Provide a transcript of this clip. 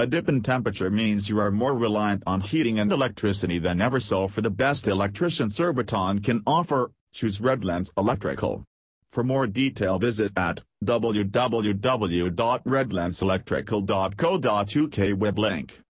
A dip in temperature means you are more reliant on heating and electricity than ever so for the best electrician Surbiton can offer, choose Redlands Electrical. For more detail visit at www.redlandselectrical.co.uk web link.